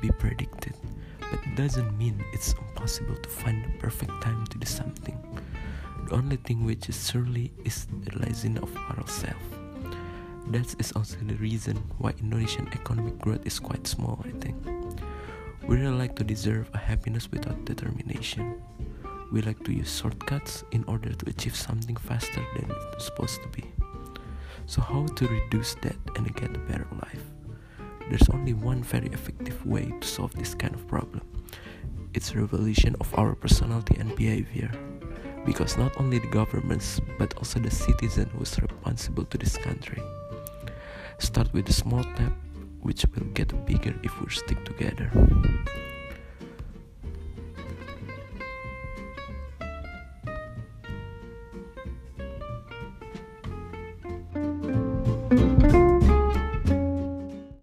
be predicted, but it doesn't mean it's impossible to find the perfect time to do something. The only thing which is surely is the realizing of ourselves. That is also the reason why Indonesian economic growth is quite small, I think. We really like to deserve a happiness without determination. We like to use shortcuts in order to achieve something faster than it's supposed to be. So, how to reduce that and get a better life? There's only one very effective way to solve this kind of problem. It's revolution of our personality and behavior. Because not only the governments, but also the citizen who is responsible to this country. Start with a small step, which will get bigger if we stick together.